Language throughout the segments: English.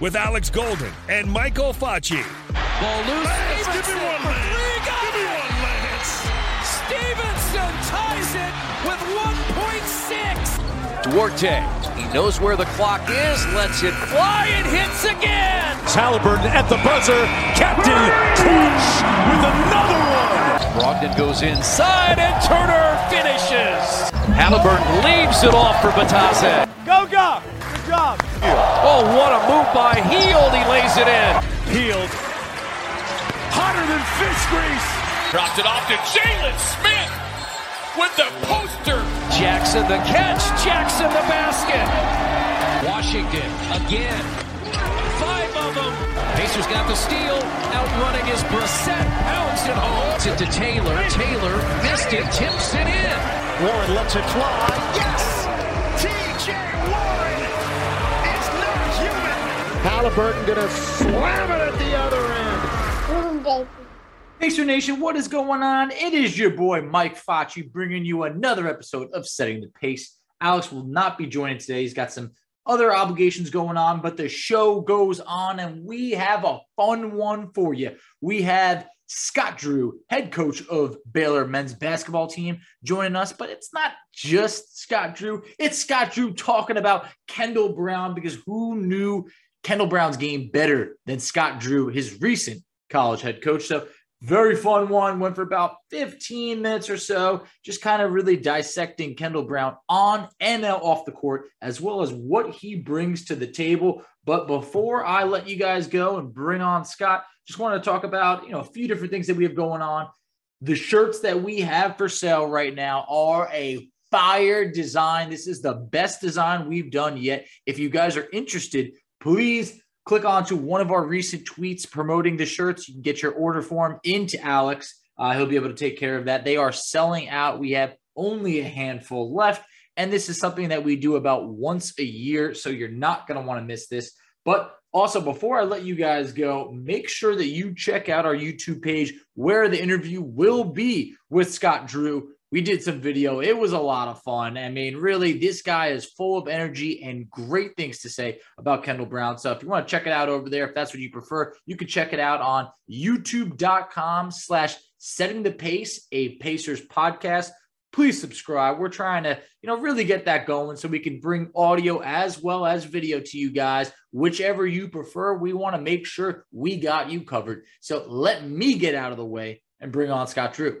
with Alex Golden and Michael Facci. Ball loose. Lance, give me Stevenson one, Lance. three. Got Give me one, Lance. Stevenson ties it with 1.6. Duarte, he knows where the clock is, lets it fly and hits again. Halliburton at the buzzer. Captain Cooch with another one. Brogdon goes inside and Turner finishes. Halliburton leaves it off for Bitadze. Go, go. Good job. Oh, what a move by Hield. He lays it in. Hield. Hotter than fish grease. Dropped it off to Jalen Smith with the poster. Jackson the catch. Jackson the basket. Washington again. Five of them. Pacers got the steal. Outrunning is Brissett. Pounds it home. It's it to Taylor. Taylor missed it. Tips it in. Warren lets it fly. Yes! Halliburton gonna slam it at the other end. Pacer Nation, what is going on? It is your boy Mike Facci bringing you another episode of Setting the Pace. Alex will not be joining today. He's got some other obligations going on, but the show goes on and we have a fun one for you. We have Scott Drew, head coach of Baylor men's basketball team, joining us, but it's not just Scott Drew. It's Scott Drew talking about Kendall Brown because who knew Kendall Brown's game better than Scott Drew, his recent college head coach? So very fun one. Went for about 15 minutes or so, just kind of really dissecting Kendall Brown on and off the court, as well as what he brings to the table. But before I let you guys go and bring on Scott, just want to talk about you know a few different things that we have going on. The shirts that we have for sale right now are a fire design. This is the best design we've done yet. If you guys are interested, please click onto one of our recent tweets promoting the shirts. You can get your order form into Alex. Uh, he'll be able to take care of that. They are selling out. We have only a handful left. And this is something that we do about once a year. So you're not going to want to miss this. But also, before I let you guys go, make sure that you check out our YouTube page where the interview will be with Scott Drew. We did some video. It was a lot of fun. I mean, really, this guy is full of energy and great things to say about Kendall Brown. So if you want to check it out over there, if that's what you prefer, you can check it out on youtube.com slash setting the pace, a Pacers podcast. Please subscribe. We're trying to, you know, really get that going so we can bring audio as well as video to you guys, whichever you prefer. We want to make sure we got you covered. So let me get out of the way and bring on Scott Drew.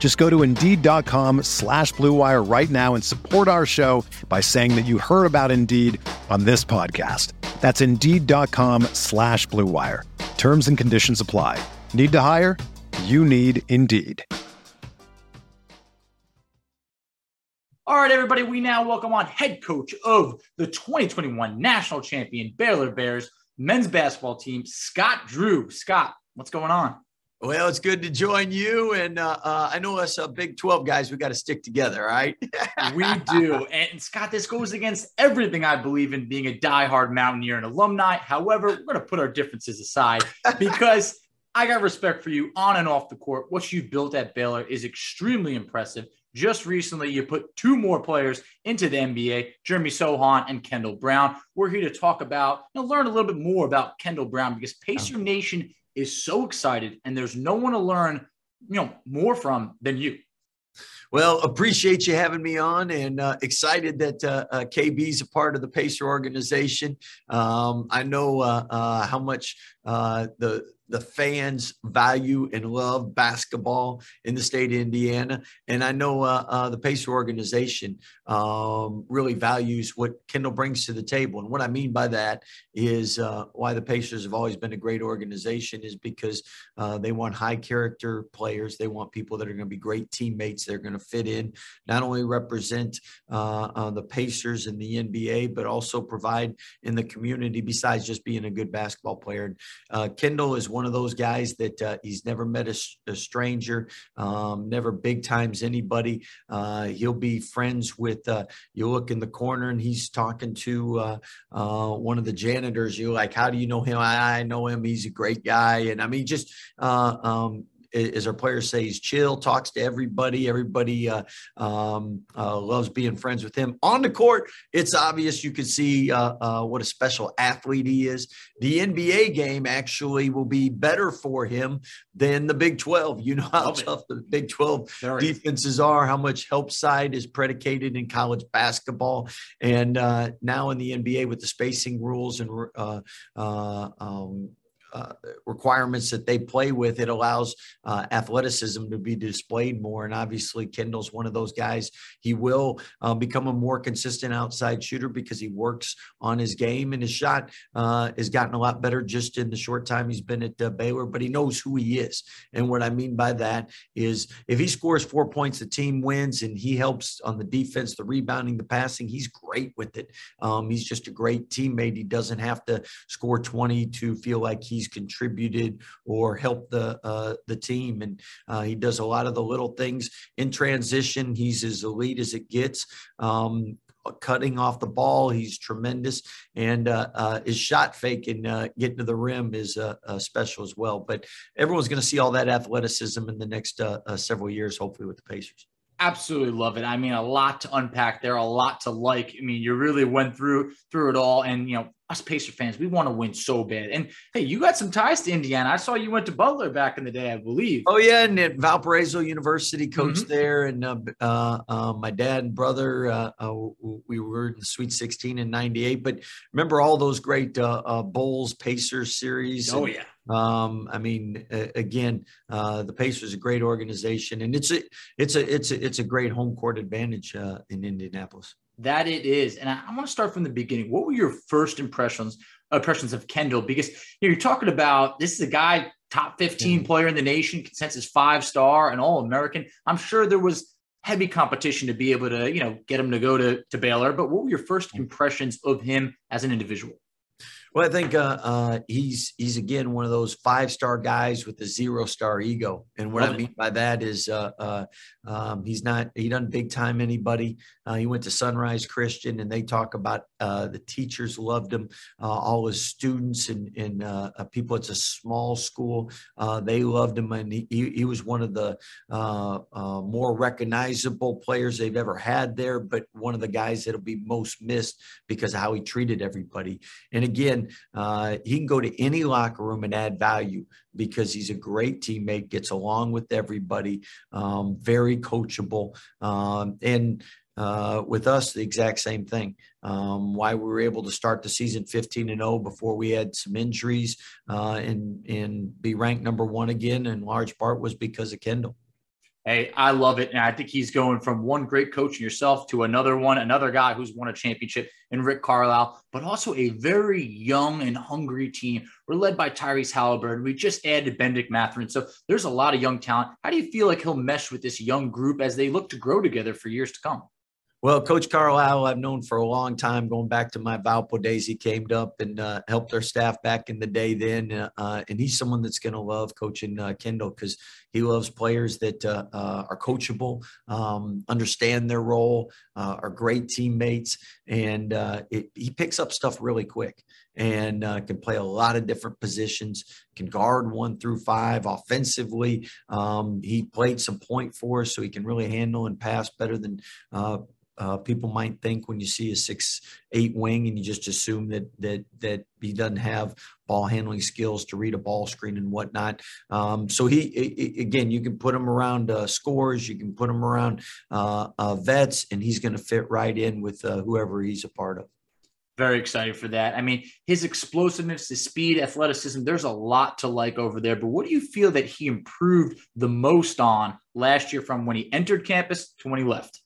Just go to Indeed.com slash BlueWire right now and support our show by saying that you heard about Indeed on this podcast. That's Indeed.com slash BlueWire. Terms and conditions apply. Need to hire? You need Indeed. All right, everybody, we now welcome on head coach of the 2021 national champion Baylor Bears men's basketball team, Scott Drew. Scott, what's going on? Well, it's good to join you. And uh, uh, I know us uh, Big 12 guys, we got to stick together, right? we do. And Scott, this goes against everything I believe in being a diehard Mountaineer and alumni. However, we're going to put our differences aside because I got respect for you on and off the court. What you've built at Baylor is extremely impressive. Just recently, you put two more players into the NBA, Jeremy Sochan and Kendall Brown. We're here to talk about and learn a little bit more about Kendall Brown because Pacer Nation is so excited and there's no one to learn, you know, more from than you. Well, appreciate you having me on and uh, excited that uh, uh, KB is a part of the Pacer organization. Um, I know uh, uh, how much uh, the the fans value and love basketball in the state of Indiana. And I know uh, uh, the Pacer organization um, really values what Kendall brings to the table. And what I mean by that is uh, why the Pacers have always been a great organization is because uh, they want high character players. They want people that are going to be great teammates. They're going to fit in, not only represent uh, uh, the Pacers in the NBA, but also provide in the community besides just being a good basketball player. Kendall is one one of those guys that uh, he's never met a, a stranger, um, never big times anybody. Uh, he'll be friends with. Uh, you look in the corner and he's talking to uh, uh, one of the janitors. You're like, how do you know him? I, I know him. He's a great guy, and I mean, just uh, um, as our players say, he's chill, talks to everybody. Everybody uh, um, uh, loves being friends with him. On the court, it's obvious you can see uh, uh what a special athlete he is. The NBA game actually will be better for him than the Big 12. You know how Love tough it. the Big 12 defenses are, how much help side is predicated in college basketball. And uh, now in the NBA with the spacing rules and uh, um, uh, requirements that they play with, it allows uh, athleticism to be displayed more. And obviously, Kendall's one of those guys. He will uh, become a more consistent outside shooter because he works on his game and his shot uh, has gotten a lot better just in the short time he's been at uh, Baylor. But he knows who he is. And what I mean by that is if he scores four points, the team wins, and he helps on the defense, the rebounding, the passing. He's great with it. Um, he's just a great teammate. He doesn't have to score 20 to feel like he's he's contributed or helped the uh, the team. And uh, he does a lot of the little things in transition. He's as elite as it gets. Um, cutting off the ball. He's tremendous, and uh, uh, his shot fake and uh, getting to the rim is uh, uh, special as well. But everyone's going to see all that athleticism in the next uh, several years, hopefully, with the Pacers. Absolutely love it. I mean, a lot to unpack there, a lot to like. I mean, you really went through through it all, and you know, us Pacer fans, we want to win so bad. And hey, you got some ties to Indiana. I saw you went to Butler back in the day, I believe. Oh yeah, and at Valparaiso University, coached mm-hmm. there, and uh, uh, uh, my dad and brother, uh, uh, we were in the Sweet 16 in '98. But remember all those great uh, Bulls Pacers series. Oh and, yeah. Um, I mean, again, the Pacers a great organization, and it's a it's a it's a it's a great home court advantage in Indianapolis that it is. And I, I want to start from the beginning. What were your first impressions impressions of Kendall? Because you know, you're talking about this is a guy top 15 mm-hmm. player in the nation, consensus five star, and all American. I'm sure there was heavy competition to be able to you know get him to go to to Baylor. But what were your first mm-hmm. impressions of him as an individual? Well, I think uh, uh, he's he's again one of those five star guys with a zero star ego, and what Love I mean it. by that is uh, uh, um, he's not he doesn't big time anybody. Uh, he went to Sunrise Christian, and they talk about uh, the teachers loved him, all his students and and people. It's a small school. they loved him, and he, he was one of the more recognizable players they've ever had there. But one of the guys that'll be most missed because of how he treated everybody. And again uh, he can go to any locker room and add value because he's a great teammate, gets along with everybody, um, very coachable, um, and uh, with us, the exact same thing. Um, why we were able to start the season 15 and 0 before we had some injuries uh, and and be ranked number one again, in large part was because of Kendall. Hey, I love it. And I think he's going from one great coach yourself to another one, another guy who's won a championship in Rick Carlisle, but also a very young and hungry team. We're led by Tyrese Halliburton. We just added Bennedict Mathurin. So there's a lot of young talent. How do you feel like he'll mesh with this young group as they look to grow together for years to come? Well, Coach Carlisle, I've known for a long time, going back to my Valpo days. He came up and uh, helped our staff back in the day then. Uh, and he's someone that's going to love coaching uh, Kendall because he loves players that uh, uh, are coachable, um, understand their role, uh, are great teammates. And it, he picks up stuff really quick and can play a lot of different positions, can guard one through five offensively. Um, he played some point for us, so he can really handle and pass better than uh, people might think when you see a six eight wing and you just assume that that that he doesn't have ball handling skills to read a ball screen and whatnot. Um, so he, he, again, you can put him around uh, scores, you can put him around uh, uh vets, and he's going to fit right in with uh, whoever he's a part of. Very excited for that. I mean, his explosiveness, his speed, athleticism, there's a lot to like over there. But what do you feel that he improved the most on last year from when he entered campus to when he left?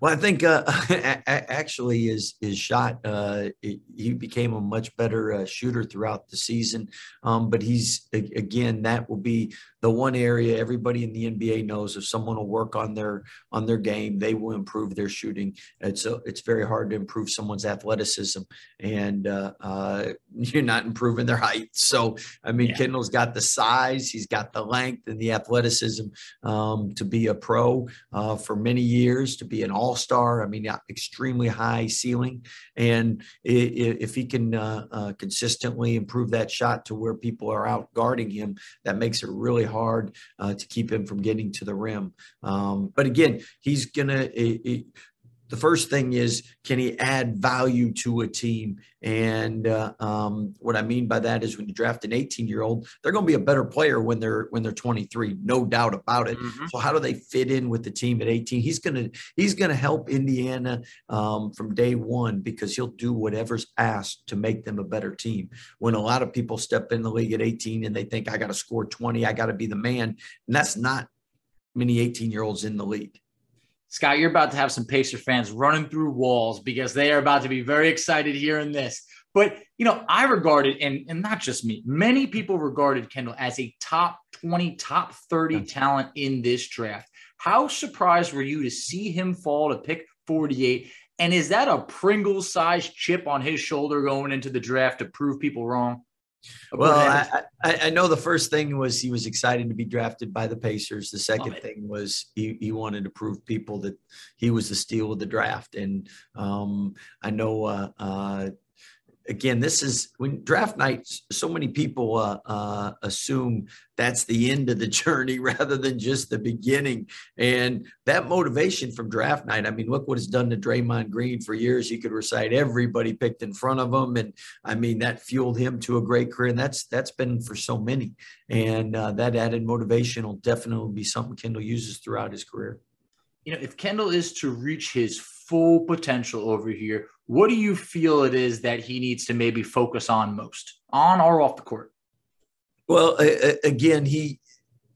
Well, I think uh, actually his his shot uh, it, he became a much better uh, shooter throughout the season. Um, but he's again that will be the one area everybody in the NBA knows if someone will work on their on their game, they will improve their shooting. It's a, it's very hard to improve someone's athleticism, and uh, uh, you're not improving their height. So I mean, yeah. Kendall's got the size, he's got the length and the athleticism um, to be a pro uh, for many years. To be an all star. I mean, extremely high ceiling. And if he can uh, uh, consistently improve that shot to where people are out guarding him, that makes it really hard uh, to keep him from getting to the rim. Um, but again, he's going to the first thing is can he add value to a team? And uh, um, what i mean by that is when you draft an 18 year old they're going to be a better player when they're when they're 23 no doubt about it. Mm-hmm. so how do they fit in with the team at 18 he's going to he's going to help indiana um, from day one because he'll do whatever's asked to make them a better team. When a lot of people step in the league at 18 and they think i got to score 20 i got to be the man and that's not many 18 year olds in the league Scott, you're about to have some Pacer fans running through walls because they are about to be very excited hearing this. But, you know, I regarded, and, and not just me, many people regarded Kendall as a top 20, top 30 talent in this draft. How surprised were you to see him fall to pick 48? And is that a Pringle sized chip on his shoulder going into the draft to prove people wrong? Well, I, I, I, know the first thing was he was excited to be drafted by the Pacers. The second thing was he, he wanted to prove people that he was the steal of the draft. And um, I know uh, uh, again, this is when draft night, so many people uh, uh, assume that's the end of the journey rather than just the beginning. And that motivation from draft night, I mean, look what it's done to Draymond Green for years. He could recite everybody picked in front of him. And I mean, that fueled him to a great career. And that's that's been for so many. And uh, that added motivation will definitely be something Kendall uses throughout his career. You know, if Kendall is to reach his full potential over here, what do you feel it is that he needs to maybe focus on most, on or off the court? Well, again, he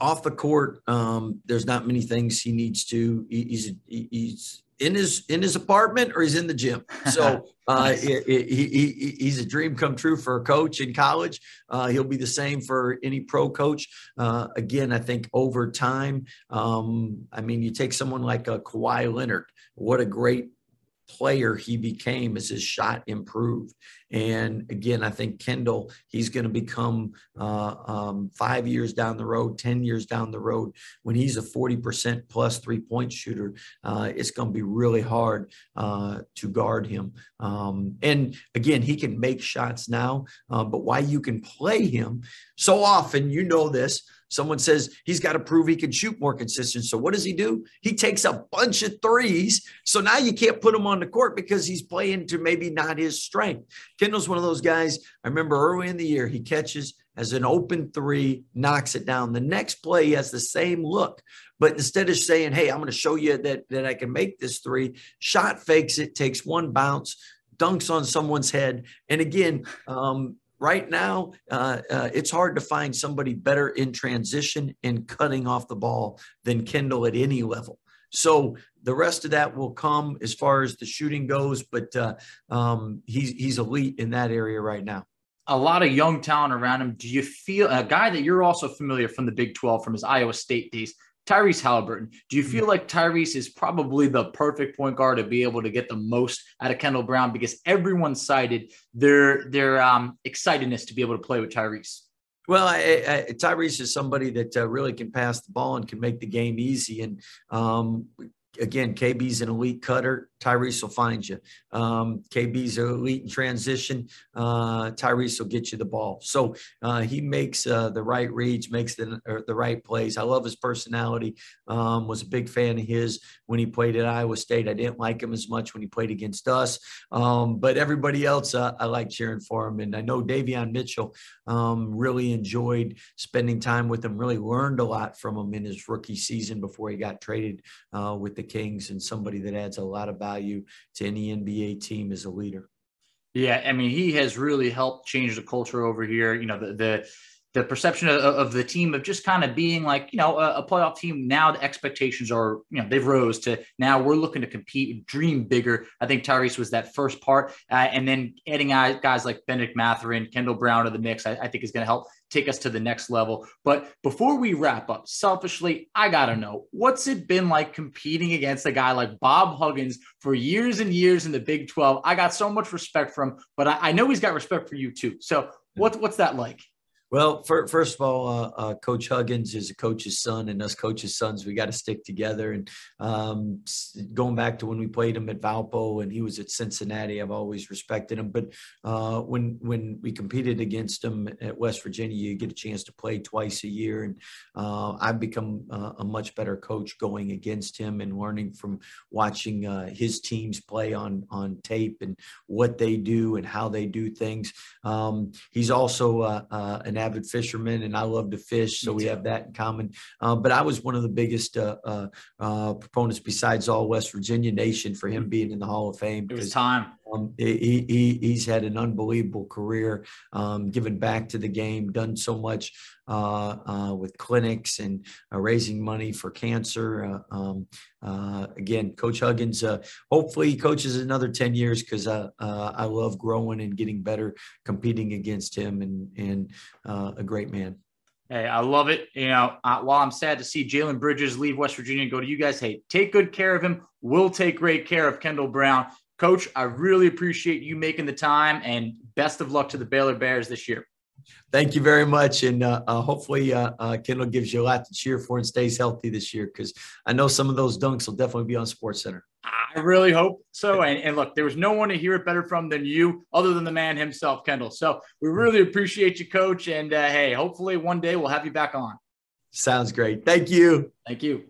off the court. Um, there's not many things he needs to. He's he's in his in his apartment or he's in the gym. So uh, he, he, he's a dream come true for a coach in college. Uh, he'll be the same for any pro coach. Uh, again, I think over time, um, I mean, you take someone like a Kawhi Leonard. What a great player he became as his shot improved. And again, I think Kendall, he's going to become uh, um, five years down the road, 10 years down the road, when he's a 40% plus three point shooter, uh, it's going to be really hard uh, to guard him. Um, and again, he can make shots now, uh, but why you can play him so often, you know this Someone says he's got to prove he can shoot more consistent. So what does he do? He takes a bunch of threes. So now you can't put him on the court because he's playing to maybe not his strength. Kendall's one of those guys. I remember early in the year, he catches as an open three, knocks it down. The next play he has the same look, but instead of saying, "Hey, I'm going to show you that that I can make this three, shot fakes it, takes one bounce, dunks on someone's head, and again, um, right now, uh, uh, it's hard to find somebody better in transition and cutting off the ball than Kendall at any level. So the rest of that will come as far as the shooting goes, but uh, um, he's he's elite in that area right now. A lot of young talent around him. Do you feel a guy that you're also familiar from the Big 12 from his Iowa State days? Tyrese Halliburton. Do you feel like Tyrese is probably the perfect point guard to be able to get the most out of Kendall Brown because everyone cited their their um, excitedness to be able to play with Tyrese? Well, I, I, Tyrese is somebody that uh, really can pass the ball and can make the game easy. And um, again, KB's an elite cutter. Tyrese will find you. Um, KB's elite in transition. Uh, Tyrese will get you the ball. So uh, he makes uh, the right reads, makes the the right plays. I love his personality. Um, was a big fan of his when he played at Iowa State. I didn't like him as much when he played against us, um, but everybody else uh, I like cheering for him. And I know Davion Mitchell um, really enjoyed spending time with him. Really learned a lot from him in his rookie season before he got traded uh, with the Kings, and somebody that adds a lot of value to any NBA team as a leader. Yeah, I mean, he has really helped change the culture over here. You know, the the the perception of, of, the team of just kind of being like you know a, a, playoff team. Now the expectations are you know they've rose to now we're looking to compete dream bigger. I think tyrese was that first part uh, and then adding guys like bennedict mathurin kendall brown to the mix i, I think is going to help take us to the next level. But before we wrap up selfishly i gotta know what's it been like competing against a guy like bob huggins for years and years in the big 12 i got so much respect for him but i, I know he's got respect for you too. So what's what's that like well, for, first of all, uh, uh, Coach Huggins is a coach's son, and us coaches' sons, we got to stick together. And um, going back to when we played him at Valpo and he was at Cincinnati, I've always respected him. But uh, when when we competed against him at West Virginia, you get a chance to play twice a year, and uh, I've become uh, a much better coach going against him and learning from watching uh, his teams play on on tape and what they do and how they do things. Um, he's also an avid fisherman and I love to fish. So we have that in common. Uh, but I was one of the biggest uh, uh, uh, proponents besides all West Virginia nation for him being in the Hall of Fame. It was time. Um, he, he, he's had an unbelievable career, um, given back to the game, done so much uh, uh, with clinics and uh, raising money for cancer. Uh, um, uh, again, Coach Huggins, uh, hopefully he coaches another 10 years because I love growing and getting better, competing against him, and, and a great man. Hey, I love it. You know, uh, while I'm sad to see Jalen Bridges leave West Virginia and go to you guys, hey, take good care of him. We'll take great care of Kendall Brown. Coach, I really appreciate you making the time and best of luck to the Baylor Bears this year. Thank you very much. And uh, uh, hopefully, uh, uh Kendall gives you a lot to cheer for and stays healthy this year because I know some of those dunks will definitely be on Sports Center. I really hope so. And, and, look, there was no one to hear it better from than you, other than the man himself, Kendall. So we really appreciate you, Coach. And uh, hey, hopefully one day we'll have you back on. Sounds great. Thank you. Thank you.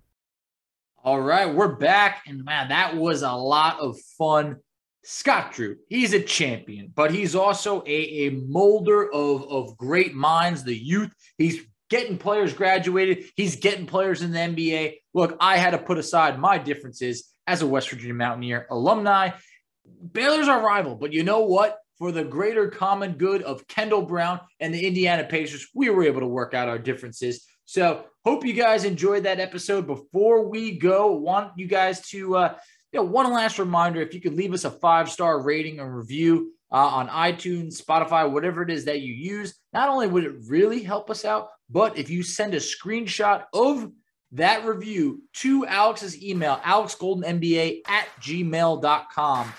All right, we're back. And man, that was a lot of fun. Scott Drew, he's a champion, but he's also a, a molder of, of great minds, the youth. He's getting players graduated, he's getting players in the NBA. Look, I had to put aside my differences as a West Virginia Mountaineer alumni. Baylor's our rival, but you know what? for the greater common good of Kendall Brown and the Indiana Pacers. We were able to work out our differences. So, hope you guys enjoyed that episode. Before we go, want you guys to, uh, you know, one last reminder if you could leave us a five star rating and review uh, on iTunes, Spotify, whatever it is that you use, not only would it really help us out, but if you send a screenshot of that review to Alex's email, alexgoldenmba at gmail.com,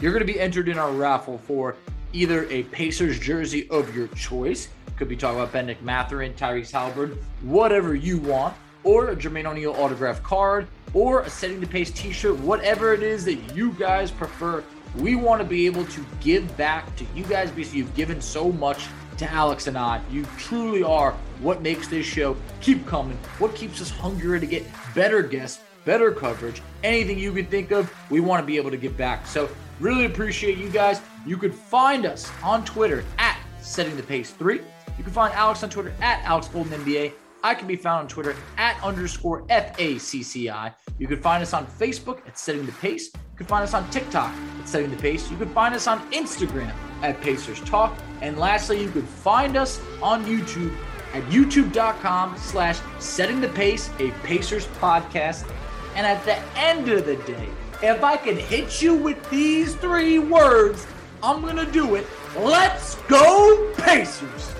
you're going to be entered in our raffle for either a Pacers jersey of your choice. Could be talking about Bennedict Mathurin, Tyrese Halliburton, whatever you want, or a Jermaine O'Neal autograph card, or a Setting the Pace t shirt, whatever it is that you guys prefer. We want to be able to give back to you guys because you've given so much to Alex and I. You truly are what makes this show keep coming, what keeps us hungry to get better guests, better coverage, anything you can think of, we want to be able to give back. So, really appreciate you guys. You could find us on Twitter at Setting the Pace 3. You can find Alex on Twitter at Alex Golden NBA. I can be found on Twitter at underscore FACCI. You can find us on Facebook at Setting the Pace. You can find us on TikTok at Setting the Pace. You can find us on Instagram at Pacers Talk. And lastly, you can find us on YouTube at youtube.com slash setting the pace, a Pacers podcast. And at the end of the day, if I can hit you with these three words, I'm going to do it. Let's go, Pacers!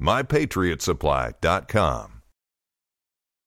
MyPatriotSupply.com.